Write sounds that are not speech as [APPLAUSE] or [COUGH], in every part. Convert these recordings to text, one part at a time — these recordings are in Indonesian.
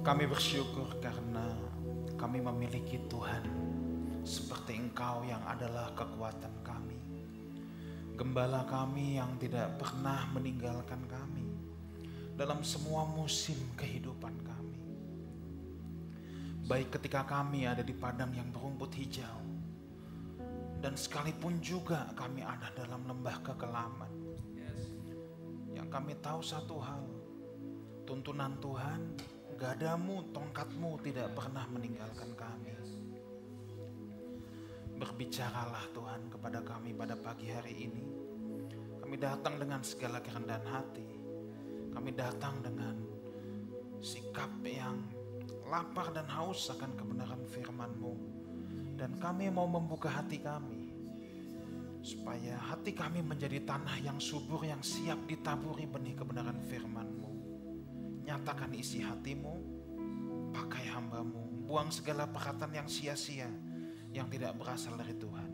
Kami bersyukur karena kami memiliki Tuhan seperti Engkau yang adalah kekuatan kami. Gembala kami yang tidak pernah meninggalkan kami dalam semua musim kehidupan kami. Baik ketika kami ada di padang yang berumput hijau dan sekalipun juga kami ada dalam lembah kekelaman. Yang kami tahu satu hal, tuntunan Tuhan, gadamu, tongkatmu tidak pernah meninggalkan kami. Berbicaralah Tuhan kepada kami pada pagi hari ini. Kami datang dengan segala kerendahan hati. Kami datang dengan sikap yang lapar dan haus akan kebenaran firman-Mu. Dan kami mau membuka hati kami. Supaya hati kami menjadi tanah yang subur yang siap ditaburi benih kebenaran firman-Mu. Nyatakan isi hatimu, pakai hambamu. Buang segala perkataan yang sia-sia yang tidak berasal dari Tuhan.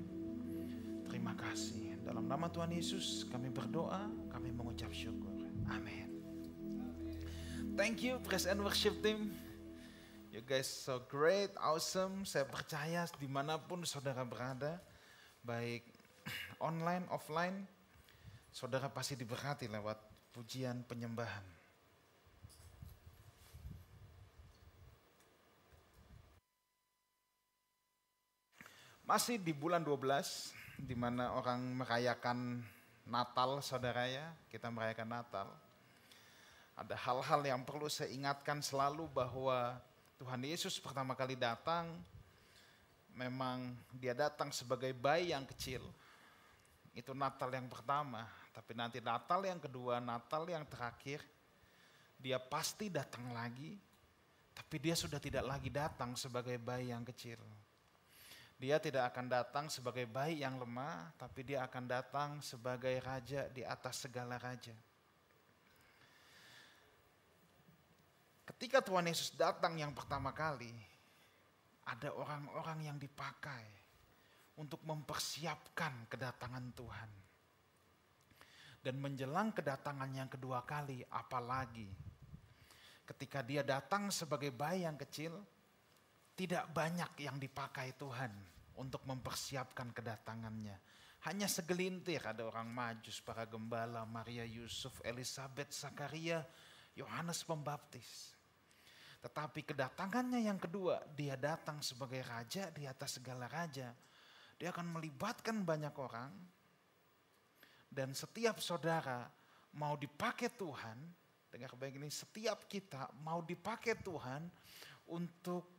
Terima kasih. Dalam nama Tuhan Yesus kami berdoa, kami mengucap syukur. Amin. Thank you praise and worship team. You guys so great, awesome. Saya percaya di mana pun saudara berada, baik [CLEARS THROAT] online, offline, saudara pasti diberkati lewat pujian penyembahan. Masih di bulan 12, di mana orang merayakan Natal, saudara ya, kita merayakan Natal. Ada hal-hal yang perlu saya ingatkan selalu bahwa Tuhan Yesus pertama kali datang, memang dia datang sebagai bayi yang kecil. Itu Natal yang pertama, tapi nanti Natal yang kedua, Natal yang terakhir, dia pasti datang lagi, tapi dia sudah tidak lagi datang sebagai bayi yang kecil dia tidak akan datang sebagai bayi yang lemah, tapi dia akan datang sebagai raja di atas segala raja. Ketika Tuhan Yesus datang yang pertama kali, ada orang-orang yang dipakai untuk mempersiapkan kedatangan Tuhan. Dan menjelang kedatangan yang kedua kali, apalagi ketika dia datang sebagai bayi yang kecil, tidak banyak yang dipakai Tuhan untuk mempersiapkan kedatangannya. Hanya segelintir ada orang majus, para gembala, Maria Yusuf, Elizabeth, Zakaria, Yohanes Pembaptis. Tetapi kedatangannya yang kedua, dia datang sebagai raja di atas segala raja. Dia akan melibatkan banyak orang. Dan setiap saudara mau dipakai Tuhan, dengar baik ini, setiap kita mau dipakai Tuhan untuk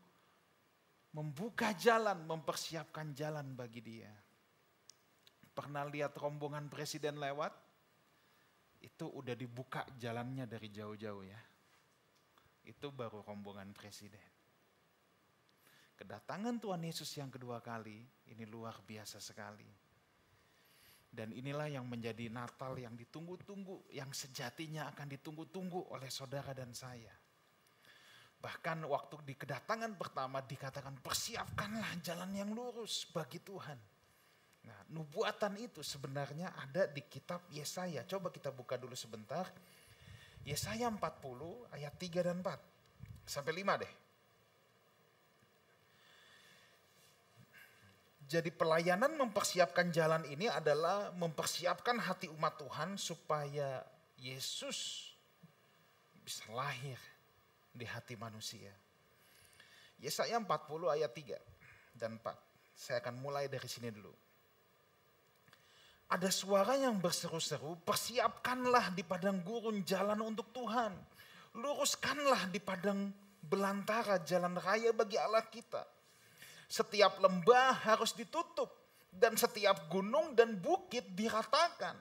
membuka jalan, mempersiapkan jalan bagi dia. Pernah lihat rombongan presiden lewat? Itu udah dibuka jalannya dari jauh-jauh ya. Itu baru rombongan presiden. Kedatangan Tuhan Yesus yang kedua kali, ini luar biasa sekali. Dan inilah yang menjadi Natal yang ditunggu-tunggu, yang sejatinya akan ditunggu-tunggu oleh saudara dan saya. Bahkan waktu di kedatangan pertama dikatakan persiapkanlah jalan yang lurus bagi Tuhan. Nah, nubuatan itu sebenarnya ada di kitab Yesaya. Coba kita buka dulu sebentar. Yesaya 40 ayat 3 dan 4. Sampai 5 deh. Jadi pelayanan mempersiapkan jalan ini adalah mempersiapkan hati umat Tuhan supaya Yesus bisa lahir di hati manusia. Yesaya 40 ayat 3 dan 4. Saya akan mulai dari sini dulu. Ada suara yang berseru-seru, persiapkanlah di padang gurun jalan untuk Tuhan. Luruskanlah di padang belantara jalan raya bagi Allah kita. Setiap lembah harus ditutup dan setiap gunung dan bukit diratakan.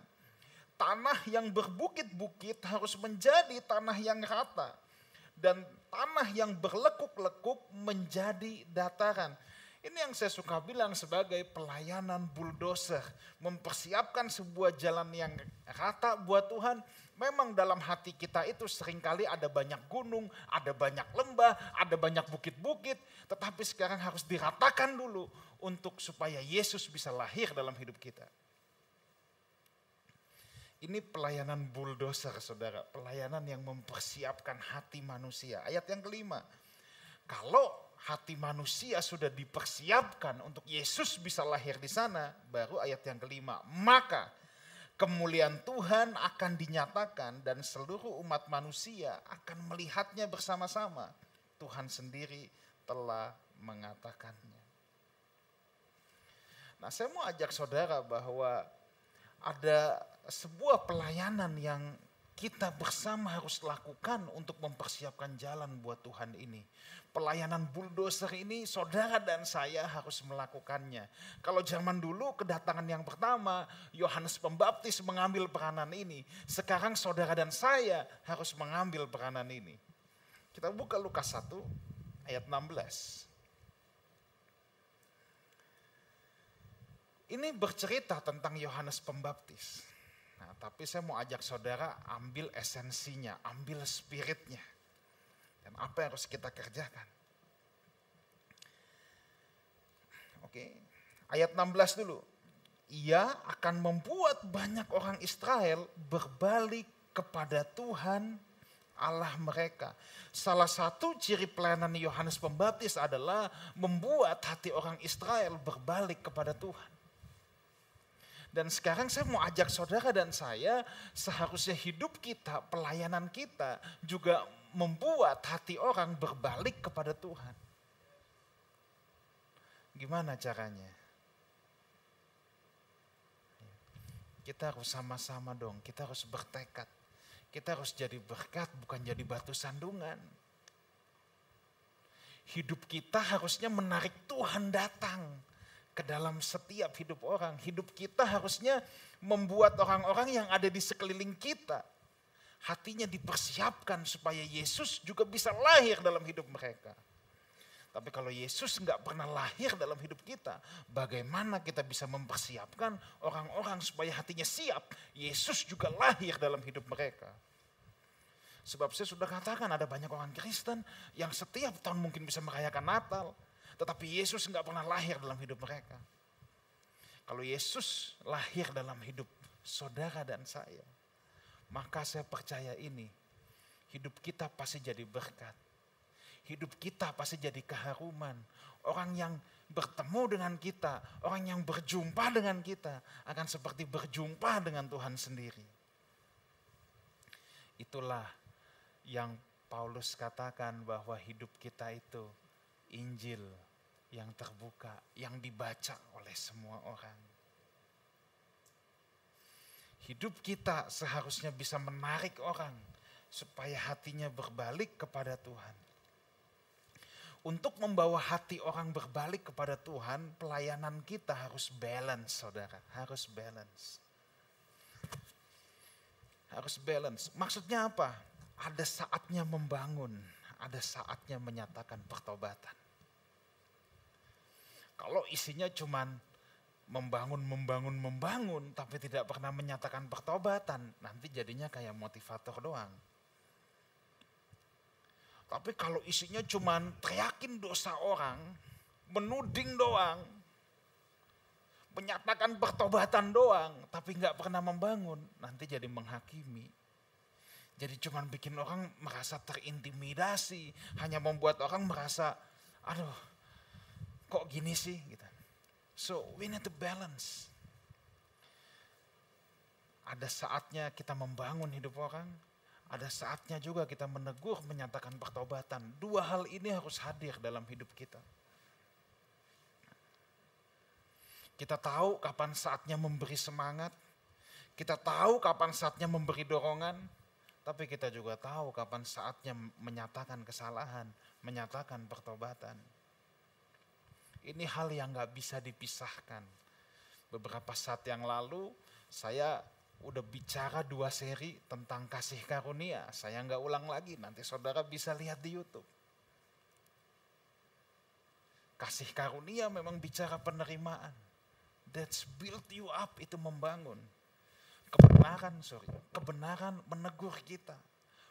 Tanah yang berbukit-bukit harus menjadi tanah yang rata dan tanah yang berlekuk-lekuk menjadi dataran. Ini yang saya suka bilang sebagai pelayanan bulldozer. Mempersiapkan sebuah jalan yang rata buat Tuhan. Memang dalam hati kita itu sering kali ada banyak gunung, ada banyak lembah, ada banyak bukit-bukit. Tetapi sekarang harus diratakan dulu untuk supaya Yesus bisa lahir dalam hidup kita. Ini pelayanan bulldozer saudara, pelayanan yang mempersiapkan hati manusia. Ayat yang kelima, kalau hati manusia sudah dipersiapkan untuk Yesus bisa lahir di sana, baru ayat yang kelima, maka kemuliaan Tuhan akan dinyatakan dan seluruh umat manusia akan melihatnya bersama-sama. Tuhan sendiri telah mengatakannya. Nah saya mau ajak saudara bahwa ada sebuah pelayanan yang kita bersama harus lakukan untuk mempersiapkan jalan buat Tuhan ini. Pelayanan bulldozer ini saudara dan saya harus melakukannya. Kalau zaman dulu kedatangan yang pertama Yohanes Pembaptis mengambil peranan ini. Sekarang saudara dan saya harus mengambil peranan ini. Kita buka Lukas 1 ayat 16. Ini bercerita tentang Yohanes Pembaptis. Nah, tapi saya mau ajak saudara ambil esensinya, ambil spiritnya. Dan apa yang harus kita kerjakan. Oke, ayat 16 dulu. Ia akan membuat banyak orang Israel berbalik kepada Tuhan Allah mereka. Salah satu ciri pelayanan Yohanes Pembaptis adalah membuat hati orang Israel berbalik kepada Tuhan. Dan sekarang saya mau ajak saudara dan saya seharusnya hidup kita, pelayanan kita juga membuat hati orang berbalik kepada Tuhan. Gimana caranya? Kita harus sama-sama dong, kita harus bertekad. Kita harus jadi berkat, bukan jadi batu sandungan. Hidup kita harusnya menarik Tuhan datang ke dalam setiap hidup orang. Hidup kita harusnya membuat orang-orang yang ada di sekeliling kita hatinya dipersiapkan supaya Yesus juga bisa lahir dalam hidup mereka. Tapi kalau Yesus nggak pernah lahir dalam hidup kita, bagaimana kita bisa mempersiapkan orang-orang supaya hatinya siap? Yesus juga lahir dalam hidup mereka. Sebab saya sudah katakan ada banyak orang Kristen yang setiap tahun mungkin bisa merayakan Natal, tetapi Yesus nggak pernah lahir dalam hidup mereka. Kalau Yesus lahir dalam hidup saudara dan saya, maka saya percaya ini, hidup kita pasti jadi berkat. Hidup kita pasti jadi keharuman. Orang yang bertemu dengan kita, orang yang berjumpa dengan kita akan seperti berjumpa dengan Tuhan sendiri. Itulah yang Paulus katakan bahwa hidup kita itu Injil yang terbuka, yang dibaca oleh semua orang. Hidup kita seharusnya bisa menarik orang supaya hatinya berbalik kepada Tuhan. Untuk membawa hati orang berbalik kepada Tuhan, pelayanan kita harus balance, saudara. Harus balance. Harus balance. Maksudnya apa? Ada saatnya membangun, ada saatnya menyatakan pertobatan. Kalau isinya cuman membangun, membangun, membangun, tapi tidak pernah menyatakan pertobatan, nanti jadinya kayak motivator doang. Tapi kalau isinya cuman teriakin dosa orang, menuding doang, menyatakan pertobatan doang, tapi nggak pernah membangun, nanti jadi menghakimi. Jadi cuman bikin orang merasa terintimidasi, hanya membuat orang merasa, aduh kok gini sih gitu. So we need to balance. Ada saatnya kita membangun hidup orang, ada saatnya juga kita menegur, menyatakan pertobatan. Dua hal ini harus hadir dalam hidup kita. Kita tahu kapan saatnya memberi semangat, kita tahu kapan saatnya memberi dorongan, tapi kita juga tahu kapan saatnya menyatakan kesalahan, menyatakan pertobatan. Ini hal yang gak bisa dipisahkan. Beberapa saat yang lalu saya udah bicara dua seri tentang kasih karunia. Saya nggak ulang lagi, nanti saudara bisa lihat di YouTube. Kasih karunia memang bicara penerimaan. That's build you up, itu membangun. Kebenaran, sorry, kebenaran menegur kita,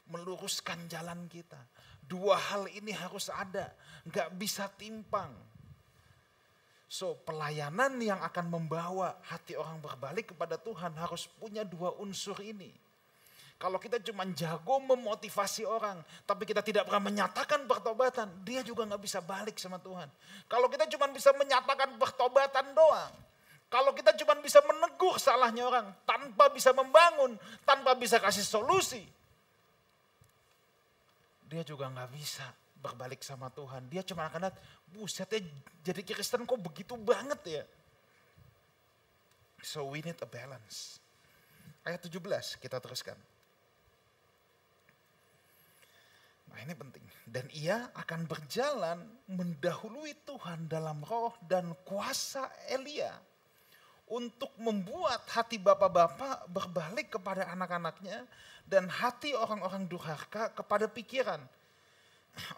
meluruskan jalan kita. Dua hal ini harus ada, nggak bisa timpang So pelayanan yang akan membawa hati orang berbalik kepada Tuhan harus punya dua unsur ini. Kalau kita cuma jago memotivasi orang, tapi kita tidak pernah menyatakan pertobatan, dia juga nggak bisa balik sama Tuhan. Kalau kita cuma bisa menyatakan pertobatan doang, kalau kita cuma bisa menegur salahnya orang, tanpa bisa membangun, tanpa bisa kasih solusi, dia juga nggak bisa berbalik sama Tuhan. Dia cuma akan lihat, busetnya jadi Kristen kok begitu banget ya. So we need a balance. Ayat 17 kita teruskan. Nah ini penting. Dan ia akan berjalan mendahului Tuhan dalam roh dan kuasa Elia. Untuk membuat hati bapak-bapak berbalik kepada anak-anaknya. Dan hati orang-orang durhaka kepada pikiran.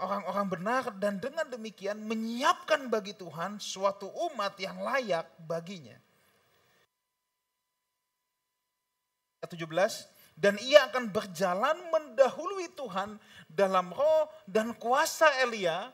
Orang-orang benar dan dengan demikian menyiapkan bagi Tuhan suatu umat yang layak baginya. 17 dan ia akan berjalan mendahului Tuhan dalam roh dan kuasa Elia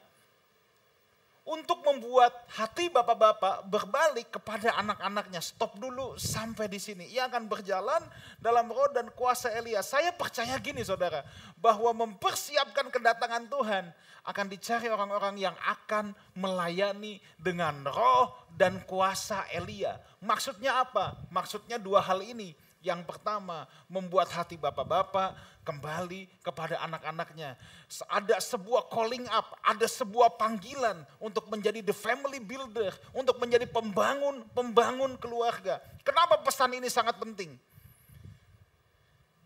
untuk membuat hati bapak-bapak berbalik kepada anak-anaknya. Stop dulu sampai di sini. Ia akan berjalan dalam roh dan kuasa Elia. Saya percaya gini saudara, bahwa mempersiapkan kedatangan Tuhan akan dicari orang-orang yang akan melayani dengan roh dan kuasa Elia. Maksudnya apa? Maksudnya dua hal ini. Yang pertama, membuat hati bapak-bapak kembali kepada anak-anaknya. Ada sebuah calling up, ada sebuah panggilan untuk menjadi the family builder, untuk menjadi pembangun-pembangun keluarga. Kenapa pesan ini sangat penting?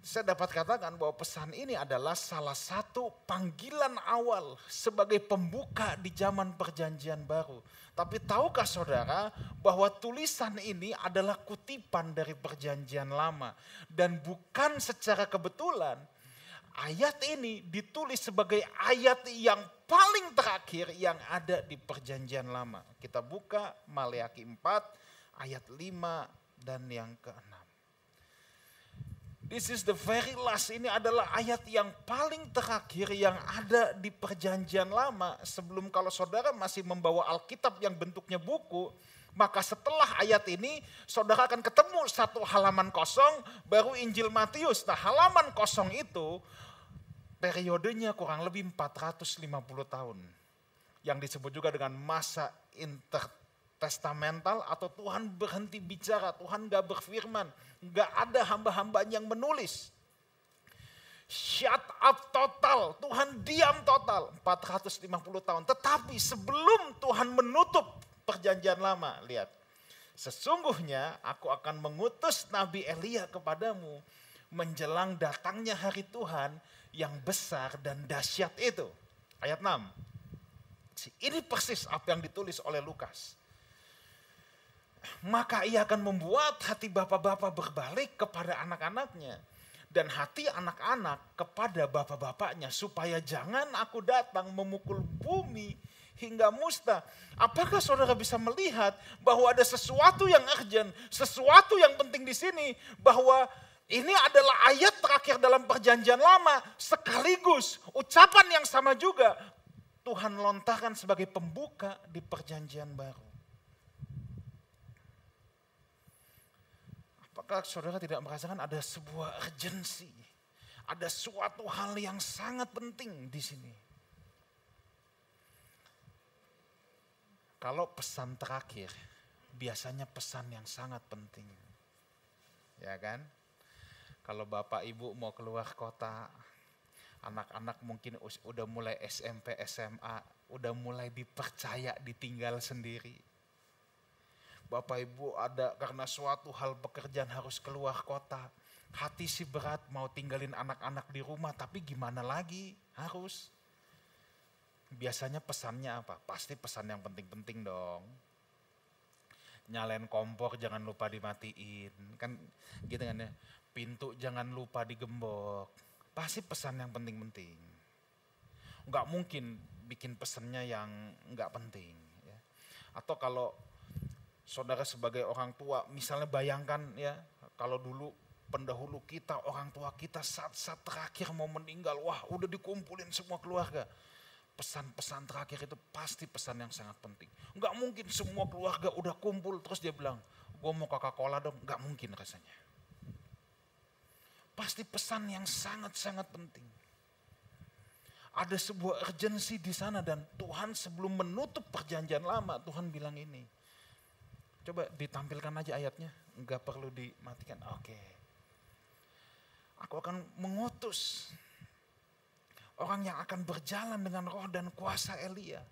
Saya dapat katakan bahwa pesan ini adalah salah satu panggilan awal sebagai pembuka di zaman perjanjian baru. Tapi tahukah saudara bahwa tulisan ini adalah kutipan dari perjanjian lama. Dan bukan secara kebetulan ayat ini ditulis sebagai ayat yang paling terakhir yang ada di perjanjian lama. Kita buka Maleaki 4 ayat 5 dan yang ke-6. This is the very last. Ini adalah ayat yang paling terakhir yang ada di perjanjian lama. Sebelum kalau saudara masih membawa Alkitab yang bentuknya buku, maka setelah ayat ini saudara akan ketemu satu halaman kosong baru Injil Matius. Nah halaman kosong itu periodenya kurang lebih 450 tahun. Yang disebut juga dengan masa intertestamental atau Tuhan berhenti bicara, Tuhan gak berfirman Gak ada hamba-hamba yang menulis. Shut up total, Tuhan diam total 450 tahun. Tetapi sebelum Tuhan menutup perjanjian lama, lihat. Sesungguhnya aku akan mengutus Nabi Elia kepadamu menjelang datangnya hari Tuhan yang besar dan dahsyat itu. Ayat 6. Ini persis apa yang ditulis oleh Lukas maka ia akan membuat hati bapak-bapak berbalik kepada anak-anaknya dan hati anak-anak kepada bapak-bapaknya supaya jangan aku datang memukul bumi hingga musta. Apakah saudara bisa melihat bahwa ada sesuatu yang urgent, sesuatu yang penting di sini bahwa ini adalah ayat terakhir dalam perjanjian lama sekaligus ucapan yang sama juga Tuhan lontarkan sebagai pembuka di perjanjian baru. Apakah saudara tidak merasakan ada sebuah urgensi? Ada suatu hal yang sangat penting di sini. Kalau pesan terakhir, biasanya pesan yang sangat penting. Ya kan? Kalau bapak ibu mau keluar kota, anak-anak mungkin udah mulai SMP, SMA, udah mulai dipercaya ditinggal sendiri Bapak Ibu ada karena suatu hal pekerjaan harus keluar kota. Hati si berat mau tinggalin anak-anak di rumah tapi gimana lagi harus. Biasanya pesannya apa? Pasti pesan yang penting-penting dong. Nyalain kompor jangan lupa dimatiin. Kan gitu kan ya. Pintu jangan lupa digembok. Pasti pesan yang penting-penting. Enggak mungkin bikin pesannya yang enggak penting. Ya. Atau kalau saudara sebagai orang tua, misalnya bayangkan ya, kalau dulu pendahulu kita, orang tua kita saat-saat terakhir mau meninggal, wah udah dikumpulin semua keluarga. pesan-pesan terakhir itu pasti pesan yang sangat penting. Enggak mungkin semua keluarga udah kumpul terus dia bilang, gue mau Coca-Cola dong. Enggak mungkin rasanya. Pasti pesan yang sangat-sangat penting. Ada sebuah urgensi di sana dan Tuhan sebelum menutup perjanjian lama, Tuhan bilang ini. Coba ditampilkan aja ayatnya, enggak perlu dimatikan. Oke. Aku akan mengutus orang yang akan berjalan dengan roh dan kuasa Elia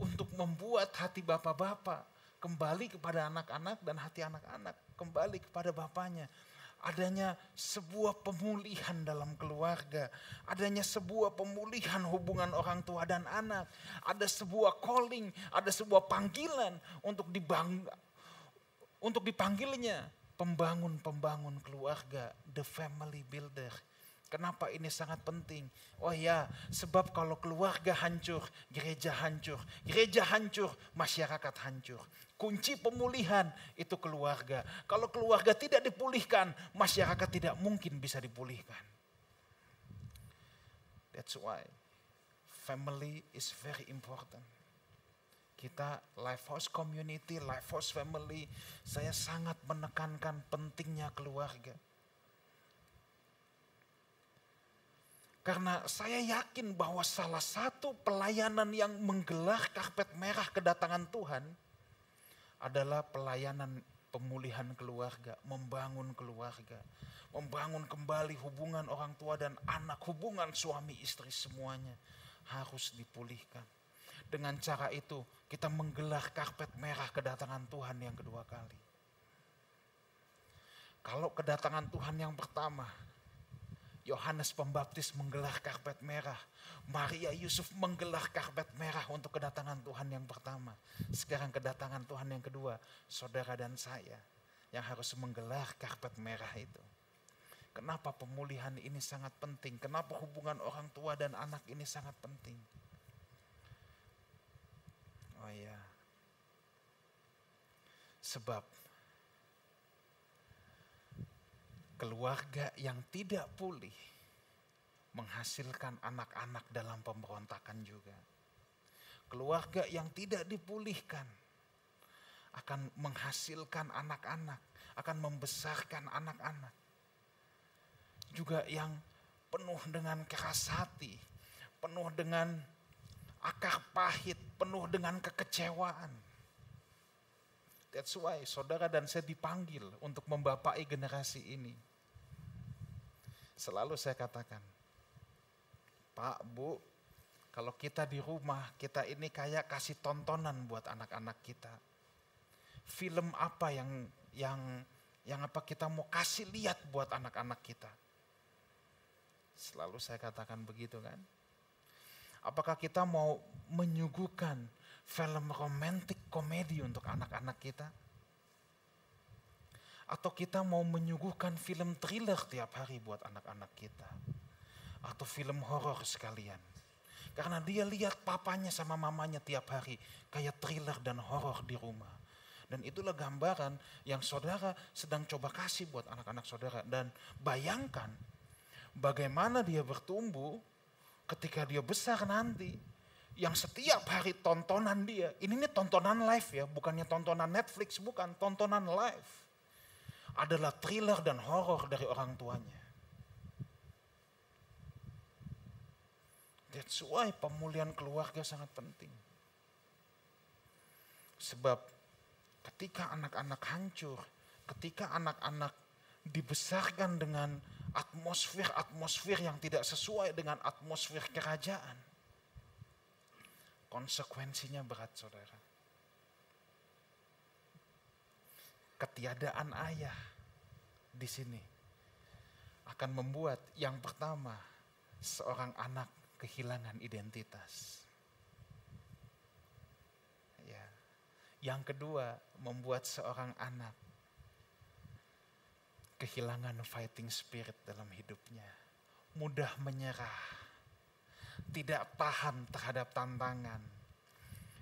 untuk membuat hati bapak-bapak kembali kepada anak-anak dan hati anak-anak kembali kepada bapaknya. Adanya sebuah pemulihan dalam keluarga, adanya sebuah pemulihan hubungan orang tua dan anak, ada sebuah calling, ada sebuah panggilan untuk dibang untuk dipanggilnya pembangun-pembangun keluarga, the family builder Kenapa ini sangat penting? Oh ya, sebab kalau keluarga hancur, gereja hancur. Gereja hancur, masyarakat hancur. Kunci pemulihan itu keluarga. Kalau keluarga tidak dipulihkan, masyarakat tidak mungkin bisa dipulihkan. That's why family is very important. Kita Lifehouse Community, Lifehouse Family, saya sangat menekankan pentingnya keluarga Karena saya yakin bahwa salah satu pelayanan yang menggelar karpet merah kedatangan Tuhan adalah pelayanan pemulihan keluarga, membangun keluarga, membangun kembali hubungan orang tua dan anak, hubungan suami istri semuanya harus dipulihkan. Dengan cara itu kita menggelar karpet merah kedatangan Tuhan yang kedua kali. Kalau kedatangan Tuhan yang pertama Yohanes Pembaptis menggelar karpet merah. Maria Yusuf menggelar karpet merah untuk kedatangan Tuhan yang pertama. Sekarang kedatangan Tuhan yang kedua, saudara dan saya yang harus menggelar karpet merah itu. Kenapa pemulihan ini sangat penting? Kenapa hubungan orang tua dan anak ini sangat penting? Ya. Sebab keluarga yang tidak pulih menghasilkan anak-anak dalam pemberontakan juga. Keluarga yang tidak dipulihkan akan menghasilkan anak-anak, akan membesarkan anak-anak. Juga yang penuh dengan keras hati, penuh dengan akar pahit, penuh dengan kekecewaan. That's why saudara dan saya dipanggil untuk membapai generasi ini Selalu saya katakan, Pak, Bu, kalau kita di rumah, kita ini kayak kasih tontonan buat anak-anak kita. Film apa yang yang yang apa kita mau kasih lihat buat anak-anak kita. Selalu saya katakan begitu kan. Apakah kita mau menyuguhkan film romantik komedi untuk anak-anak kita? Atau kita mau menyuguhkan film thriller tiap hari buat anak-anak kita. Atau film horor sekalian. Karena dia lihat papanya sama mamanya tiap hari kayak thriller dan horor di rumah. Dan itulah gambaran yang saudara sedang coba kasih buat anak-anak saudara. Dan bayangkan bagaimana dia bertumbuh ketika dia besar nanti. Yang setiap hari tontonan dia, ini nih tontonan live ya, bukannya tontonan Netflix, bukan tontonan live adalah thriller dan horor dari orang tuanya. That's why pemulihan keluarga sangat penting. Sebab ketika anak-anak hancur, ketika anak-anak dibesarkan dengan atmosfer-atmosfer yang tidak sesuai dengan atmosfer kerajaan, konsekuensinya berat saudara. ketiadaan ayah di sini akan membuat yang pertama seorang anak kehilangan identitas. Ya. Yang kedua, membuat seorang anak kehilangan fighting spirit dalam hidupnya. Mudah menyerah. Tidak tahan terhadap tantangan.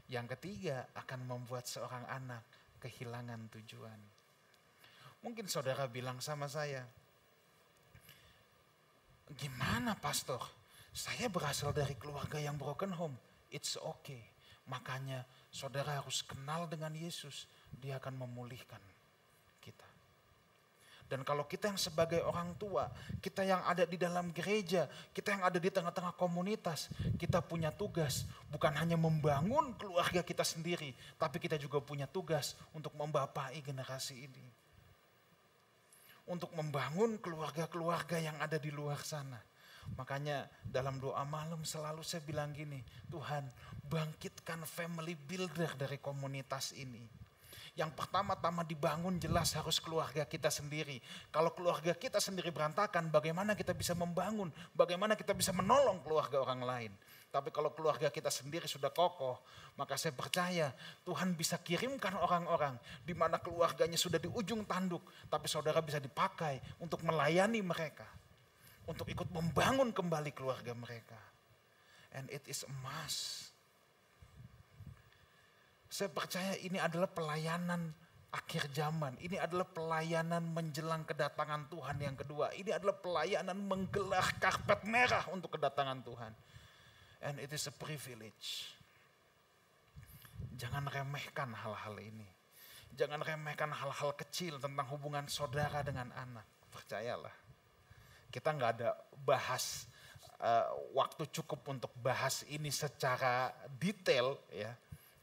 Yang ketiga akan membuat seorang anak kehilangan tujuan. Mungkin saudara bilang sama saya, gimana pastor? Saya berasal dari keluarga yang broken home. it's okay. Makanya saudara harus kenal dengan Yesus, dia akan memulihkan. Dan kalau kita yang sebagai orang tua, kita yang ada di dalam gereja, kita yang ada di tengah-tengah komunitas, kita punya tugas bukan hanya membangun keluarga kita sendiri, tapi kita juga punya tugas untuk membapai generasi ini. Untuk membangun keluarga-keluarga yang ada di luar sana. Makanya dalam doa malam selalu saya bilang gini, Tuhan bangkitkan family builder dari komunitas ini yang pertama-tama dibangun jelas harus keluarga kita sendiri. Kalau keluarga kita sendiri berantakan, bagaimana kita bisa membangun? Bagaimana kita bisa menolong keluarga orang lain? Tapi kalau keluarga kita sendiri sudah kokoh, maka saya percaya Tuhan bisa kirimkan orang-orang di mana keluarganya sudah di ujung tanduk, tapi saudara bisa dipakai untuk melayani mereka, untuk ikut membangun kembali keluarga mereka. And it is a must. Saya percaya ini adalah pelayanan akhir zaman. Ini adalah pelayanan menjelang kedatangan Tuhan yang kedua. Ini adalah pelayanan menggelar karpet merah untuk kedatangan Tuhan. And it is a privilege. Jangan remehkan hal-hal ini. Jangan remehkan hal-hal kecil tentang hubungan saudara dengan anak. Percayalah. Kita nggak ada bahas uh, waktu cukup untuk bahas ini secara detail ya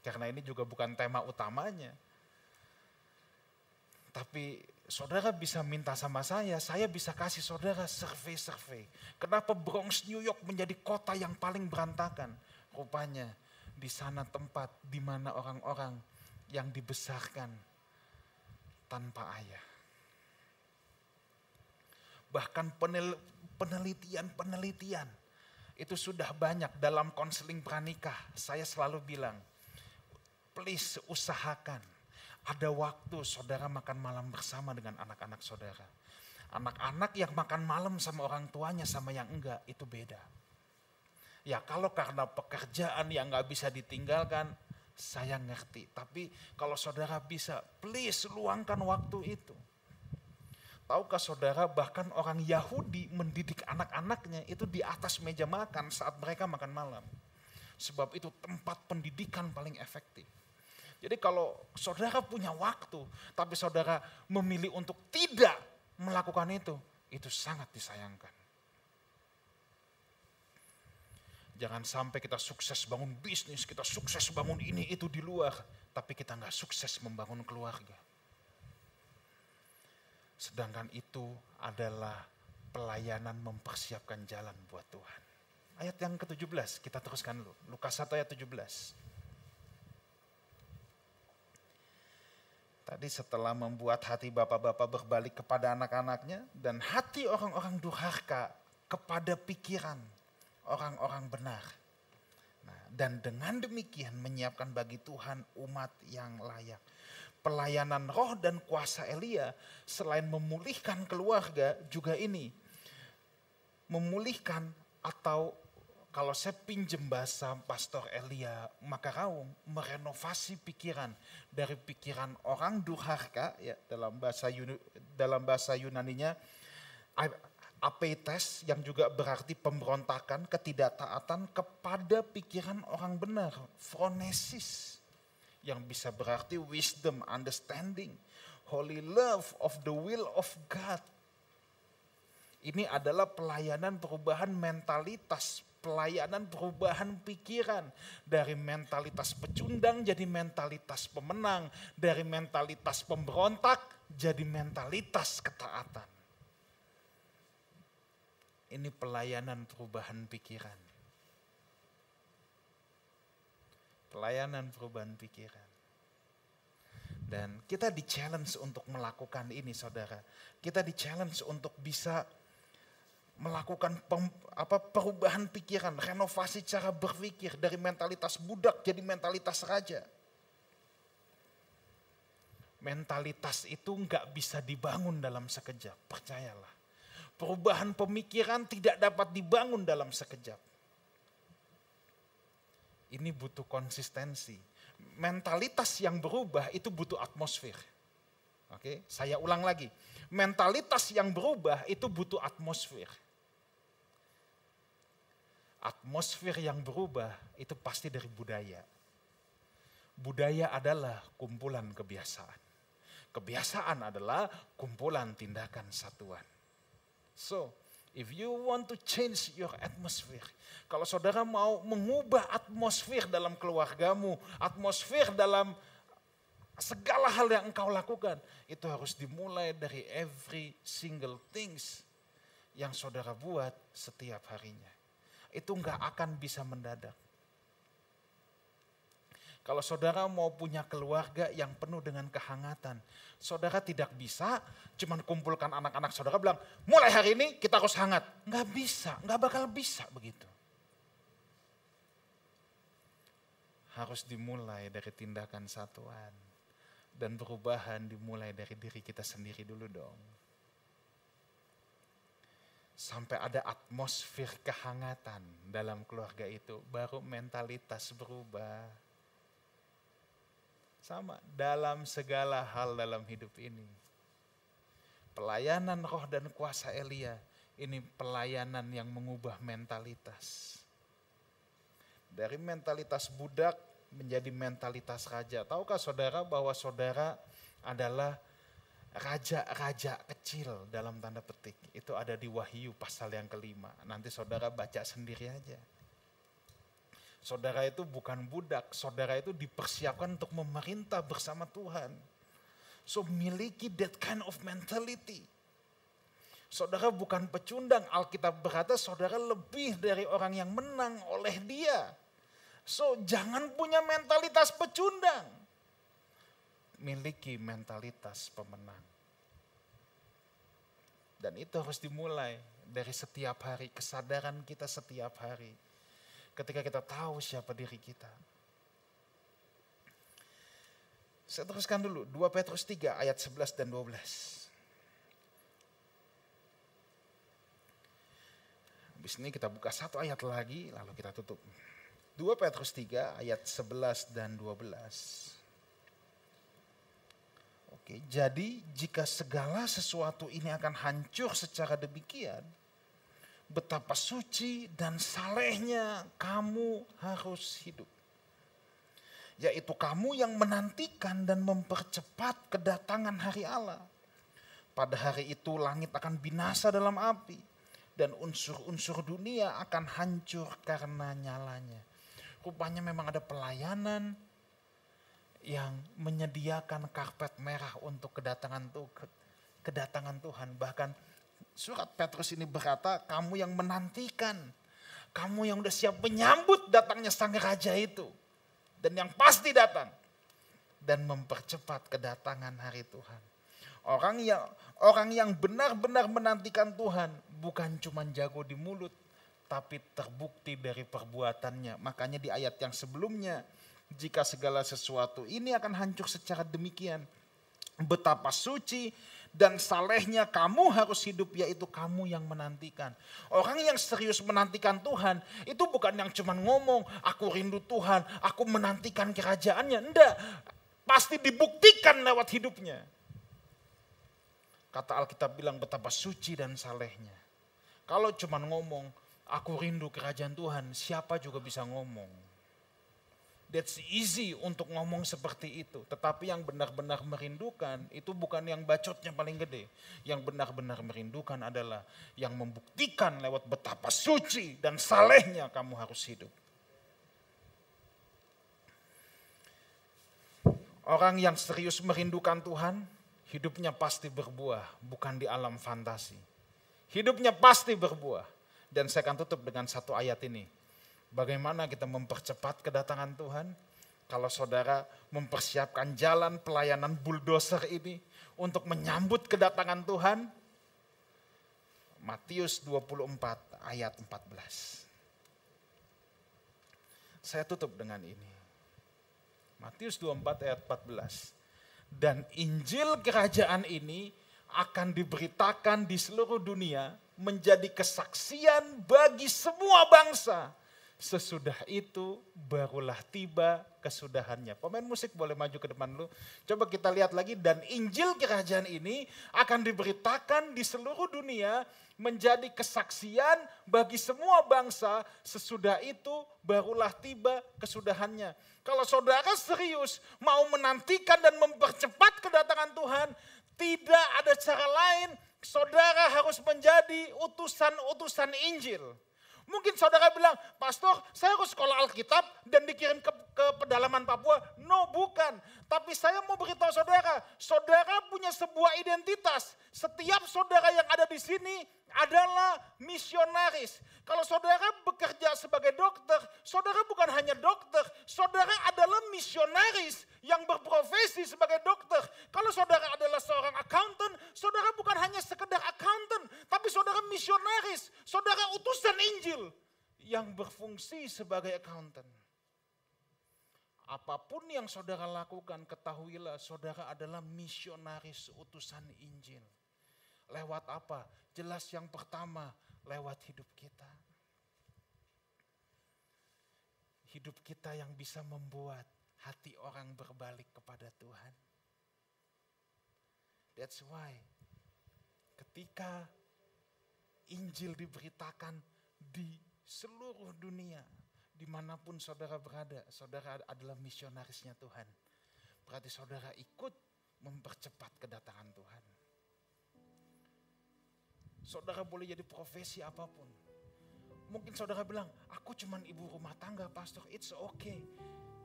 karena ini juga bukan tema utamanya. Tapi saudara bisa minta sama saya, saya bisa kasih saudara survei-survei. Kenapa Bronx New York menjadi kota yang paling berantakan? Rupanya di sana tempat di mana orang-orang yang dibesarkan tanpa ayah. Bahkan penelitian-penelitian itu sudah banyak dalam konseling pranikah. Saya selalu bilang, please usahakan ada waktu saudara makan malam bersama dengan anak-anak saudara. Anak-anak yang makan malam sama orang tuanya sama yang enggak itu beda. Ya kalau karena pekerjaan yang nggak bisa ditinggalkan, saya ngerti. Tapi kalau saudara bisa, please luangkan waktu itu. Tahukah saudara bahkan orang Yahudi mendidik anak-anaknya itu di atas meja makan saat mereka makan malam. Sebab itu tempat pendidikan paling efektif. Jadi kalau saudara punya waktu, tapi saudara memilih untuk tidak melakukan itu, itu sangat disayangkan. Jangan sampai kita sukses bangun bisnis, kita sukses bangun ini itu di luar, tapi kita nggak sukses membangun keluarga. Sedangkan itu adalah pelayanan mempersiapkan jalan buat Tuhan. Ayat yang ke-17, kita teruskan dulu. Lukas 1 ayat 17. Tadi setelah membuat hati bapak-bapak berbalik kepada anak-anaknya dan hati orang-orang durhaka kepada pikiran orang-orang benar. Nah, dan dengan demikian menyiapkan bagi Tuhan umat yang layak. Pelayanan roh dan kuasa Elia selain memulihkan keluarga juga ini. Memulihkan atau kalau saya pinjem bahasa Pastor Elia Makaraung, merenovasi pikiran dari pikiran orang durhaka ya dalam bahasa Yun, dalam bahasa Yunaninya apetes yang juga berarti pemberontakan, ketidaktaatan kepada pikiran orang benar, phronesis yang bisa berarti wisdom, understanding, holy love of the will of God. Ini adalah pelayanan perubahan mentalitas pelayanan perubahan pikiran dari mentalitas pecundang jadi mentalitas pemenang, dari mentalitas pemberontak jadi mentalitas ketaatan. Ini pelayanan perubahan pikiran. Pelayanan perubahan pikiran. Dan kita di challenge untuk melakukan ini saudara. Kita di challenge untuk bisa melakukan pem, apa perubahan pikiran, renovasi cara berpikir dari mentalitas budak jadi mentalitas raja. Mentalitas itu nggak bisa dibangun dalam sekejap, percayalah. Perubahan pemikiran tidak dapat dibangun dalam sekejap. Ini butuh konsistensi. Mentalitas yang berubah itu butuh atmosfer. Oke, saya ulang lagi. Mentalitas yang berubah itu butuh atmosfer atmosfer yang berubah itu pasti dari budaya. Budaya adalah kumpulan kebiasaan. Kebiasaan adalah kumpulan tindakan satuan. So, if you want to change your atmosphere, kalau saudara mau mengubah atmosfer dalam keluargamu, atmosfer dalam segala hal yang engkau lakukan, itu harus dimulai dari every single things yang saudara buat setiap harinya. Itu nggak akan bisa mendadak. Kalau saudara mau punya keluarga yang penuh dengan kehangatan, saudara tidak bisa cuman kumpulkan anak-anak saudara bilang, mulai hari ini kita harus hangat. Nggak bisa, nggak bakal bisa begitu. Harus dimulai dari tindakan satuan. Dan perubahan dimulai dari diri kita sendiri dulu dong. Sampai ada atmosfer kehangatan dalam keluarga itu, baru mentalitas berubah sama dalam segala hal dalam hidup ini. Pelayanan roh dan kuasa Elia ini pelayanan yang mengubah mentalitas. Dari mentalitas budak menjadi mentalitas raja. Tahukah saudara bahwa saudara adalah raja-raja kecil dalam tanda petik. Itu ada di Wahyu pasal yang kelima. Nanti saudara baca sendiri aja. Saudara itu bukan budak, saudara itu dipersiapkan untuk memerintah bersama Tuhan. So miliki that kind of mentality. Saudara bukan pecundang, Alkitab berkata saudara lebih dari orang yang menang oleh dia. So jangan punya mentalitas pecundang. Miliki mentalitas pemenang. Dan itu harus dimulai dari setiap hari, kesadaran kita setiap hari ketika kita tahu siapa diri kita. Saya teruskan dulu, 2 Petrus 3 ayat 11 dan 12. Habis ini kita buka satu ayat lagi, lalu kita tutup. 2 Petrus 3 ayat 11 dan 12. Oke, jadi jika segala sesuatu ini akan hancur secara demikian, betapa suci dan salehnya kamu harus hidup. Yaitu kamu yang menantikan dan mempercepat kedatangan hari Allah. Pada hari itu langit akan binasa dalam api dan unsur-unsur dunia akan hancur karena nyalanya. Rupanya memang ada pelayanan yang menyediakan karpet merah untuk kedatangan kedatangan Tuhan. Bahkan Surat Petrus ini berkata, kamu yang menantikan, kamu yang udah siap menyambut datangnya sang raja itu. Dan yang pasti datang. Dan mempercepat kedatangan hari Tuhan. Orang yang orang yang benar-benar menantikan Tuhan bukan cuma jago di mulut, tapi terbukti dari perbuatannya. Makanya di ayat yang sebelumnya, jika segala sesuatu ini akan hancur secara demikian, betapa suci dan salehnya kamu harus hidup yaitu kamu yang menantikan. Orang yang serius menantikan Tuhan itu bukan yang cuma ngomong aku rindu Tuhan, aku menantikan kerajaannya. Enggak, pasti dibuktikan lewat hidupnya. Kata Alkitab bilang betapa suci dan salehnya. Kalau cuma ngomong aku rindu kerajaan Tuhan, siapa juga bisa ngomong. That's easy untuk ngomong seperti itu. Tetapi yang benar-benar merindukan itu bukan yang bacotnya paling gede. Yang benar-benar merindukan adalah yang membuktikan lewat betapa suci dan salehnya kamu harus hidup. Orang yang serius merindukan Tuhan, hidupnya pasti berbuah, bukan di alam fantasi. Hidupnya pasti berbuah. Dan saya akan tutup dengan satu ayat ini. Bagaimana kita mempercepat kedatangan Tuhan? Kalau saudara mempersiapkan jalan pelayanan bulldozer ini untuk menyambut kedatangan Tuhan, Matius 24 ayat 14. Saya tutup dengan ini. Matius 24 ayat 14. Dan Injil kerajaan ini akan diberitakan di seluruh dunia menjadi kesaksian bagi semua bangsa sesudah itu barulah tiba kesudahannya. Pemain musik boleh maju ke depan dulu. Coba kita lihat lagi dan Injil kerajaan ini akan diberitakan di seluruh dunia menjadi kesaksian bagi semua bangsa. Sesudah itu barulah tiba kesudahannya. Kalau saudara serius mau menantikan dan mempercepat kedatangan Tuhan, tidak ada cara lain. Saudara harus menjadi utusan-utusan Injil. Mungkin saudara bilang, pastor saya harus sekolah Alkitab dan dikirim ke, ke pedalaman Papua. No bukan, tapi saya mau beritahu saudara, saudara punya sebuah identitas. Setiap saudara yang ada di sini adalah misionaris. Kalau saudara bekerja sebagai dokter, saudara bukan hanya dokter, saudara adalah misionaris yang berprofesi sebagai dokter. Kalau saudara adalah seorang accountant, saudara bukan hanya sekedar accountant, tapi saudara misionaris, saudara utusan Injil yang berfungsi sebagai accountant. Apa pun yang saudara lakukan, ketahuilah saudara adalah misionaris utusan Injil. Lewat apa? Jelas yang pertama, lewat hidup kita. Hidup kita yang bisa membuat hati orang berbalik kepada Tuhan. That's why ketika Injil diberitakan di seluruh dunia, di mana pun saudara berada, saudara adalah misionarisnya Tuhan. Berarti saudara ikut mempercepat kedatangan Tuhan. Saudara boleh jadi profesi apa pun. Mungkin saudara bilang, aku cuman ibu rumah tangga pastor, it's okay.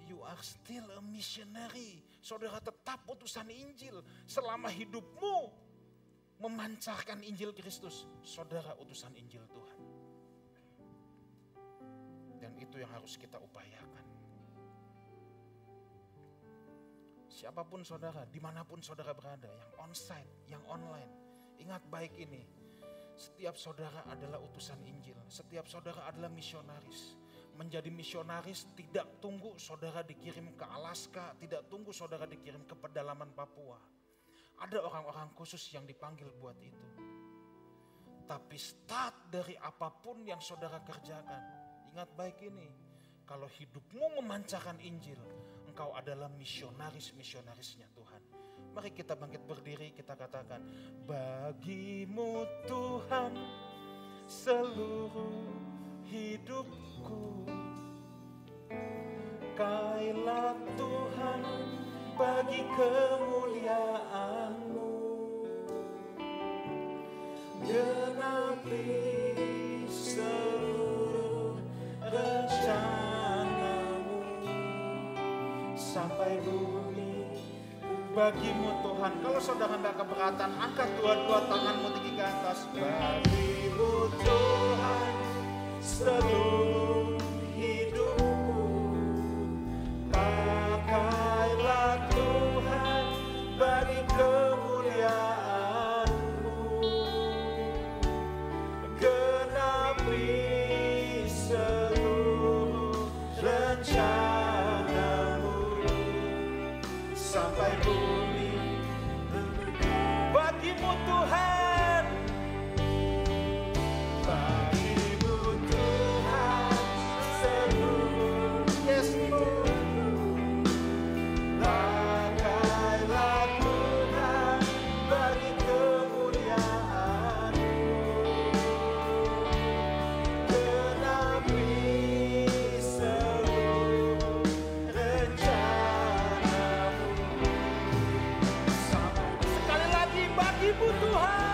You are still a missionary. Saudara tetap utusan Injil. Selama hidupmu memancarkan Injil Kristus, saudara utusan Injil Tuhan. Itu yang harus kita upayakan. Siapa pun saudara, di mana pun saudara berada, yang onsite, yang online, ingat baik ini, setiap saudara adalah utusan Injil, setiap saudara adalah misionaris. Menjadi misionaris tidak tunggu saudara dikirim ke Alaska, tidak tunggu saudara dikirim ke pedalaman Papua. Ada orang-orang khusus yang dipanggil buat itu. Tapi start dari apa pun yang saudara kerjakan, ingat baik ini, kalau hidupmu memancarkan Injil, engkau adalah misionaris-misionarisnya Tuhan. Mari kita bangkit berdiri, kita katakan, bagimu Tuhan seluruh hidupku. Kailah Tuhan bagi kemuliaanmu. Genapi sampai bumi bagimu Tuhan. Kalau saudara nggak keberatan, angkat dua-dua tanganmu tinggi ke atas. Bagimu Tuhan seluruh bagimu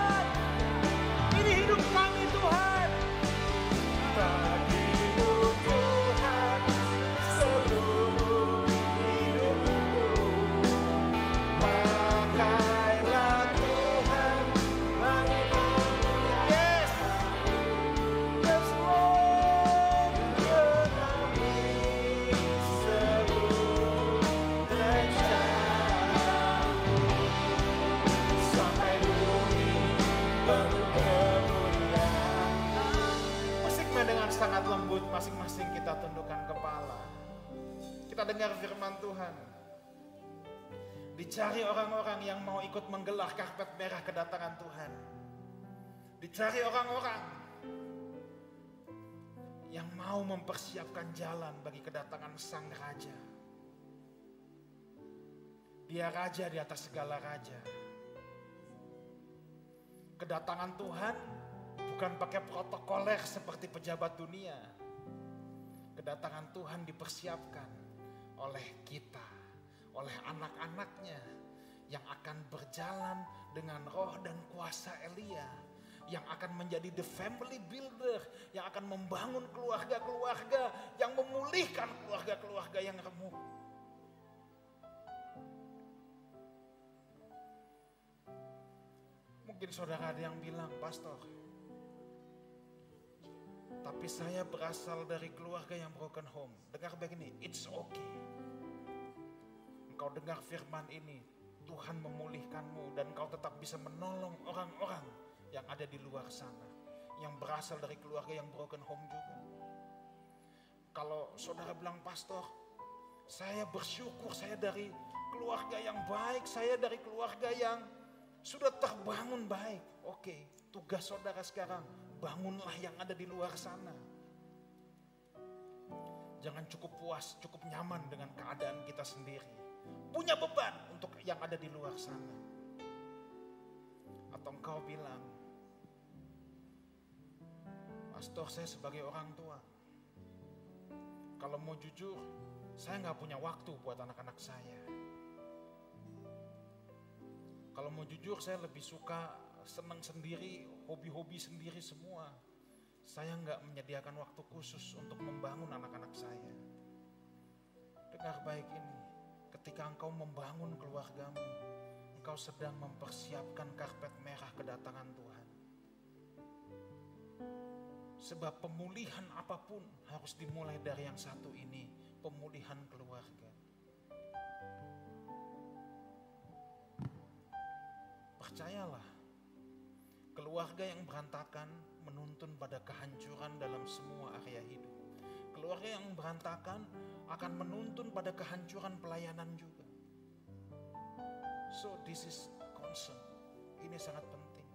Dicari orang-orang yang mau ikut menggelar karpet merah kedatangan Tuhan. Dicari orang-orang yang mau mempersiapkan jalan bagi kedatangan Sang Raja. Dia raja di atas segala raja. Kedatangan Tuhan bukan pakai protokoler seperti pejabat dunia. Kedatangan Tuhan dipersiapkan oleh kita, oleh anak-anaknya yang akan berjalan dengan roh dan kuasa Elia yang akan menjadi the family builder, yang akan membangun keluarga-keluarga, yang memulihkan keluarga-keluarga yang remuk. Mungkin saudara ada yang bilang, Pastor, tapi saya berasal dari keluarga yang broken home. Dengar begini, it's okay. Engkau dengar firman ini, Tuhan memulihkanmu dan kau tetap bisa menolong orang-orang yang ada di luar sana. Yang berasal dari keluarga yang broken home juga. Kalau saudara bilang, Pastor, saya bersyukur saya dari keluarga yang baik, saya dari keluarga yang sudah terbangun baik. Oke, tugas saudara sekarang, bangunlah yang ada di luar sana. Jangan cukup puas, cukup nyaman dengan keadaan kita sendiri. Punya beban untuk yang ada di luar sana. Atau engkau bilang, Pastor saya sebagai orang tua, kalau mau jujur, saya nggak punya waktu buat anak-anak saya. Kalau mau jujur saya lebih suka senang sendiri, hobi-hobi sendiri semua. Saya nggak menyediakan waktu khusus untuk membangun anak-anak saya. Dengar baik ini, ketika engkau membangun keluargamu, engkau sedang mempersiapkan karpet merah kedatangan Tuhan. Sebab pemulihan apa pun harus dimulai dari yang satu ini, pemulihan keluarga. Percayalah, keluarga yang berantakan menuntun pada kehancuran dalam semua area hidup. Keluarga yang berantakan akan menuntun pada kehancuran pelayanan juga. So this is concern. Ini sangat penting.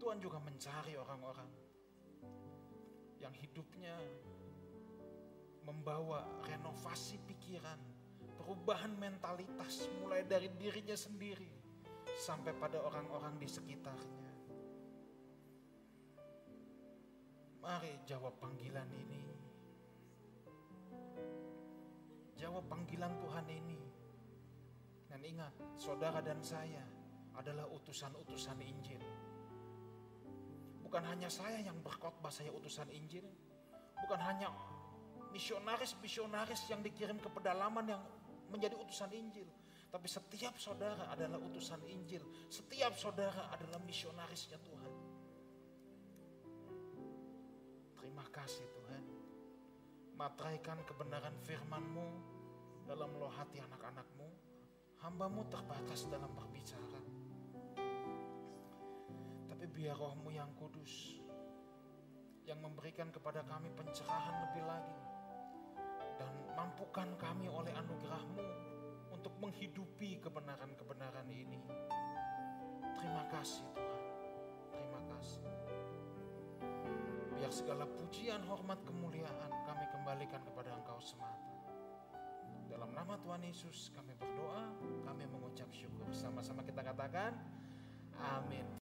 Tuhan juga mencari orang-orang yang hidupnya membawa renovasi pikiran, perubahan mentalitas mulai dari dirinya sendiri sampai pada orang-orang di sekitarnya. Mari jawab panggilan ini. Jawab panggilan Tuhan ini. Dan ingat, saudara dan saya adalah utusan-utusan Injil. Bukan hanya saya yang berkhotbah saya utusan Injil. Bukan hanya misionaris-misionaris yang dikirim ke pedalaman yang menjadi utusan Injil. Tapi setiap saudara adalah utusan Injil. Setiap saudara adalah misionarisnya Tuhan. Kasih Tuhan. Matraikan kebenaran firman-Mu dalam loh hati anak-anak-Mu. Hambamu terbatas dalam berbicara. Tapi biar rohmu yang kudus. Yang memberikan kepada kami pencerahan lebih lagi. Dan mampukan kami oleh anugerahmu untuk menghidupi kebenaran-kebenaran ini. Terima kasih Tuhan. Terima kasih. Biar segala pujian, hormat, kemuliaan kami kembalikan kepada Engkau semata. Dalam nama Tuhan Yesus kami berdoa, kami mengucap syukur. Sama-sama kita katakan, amin.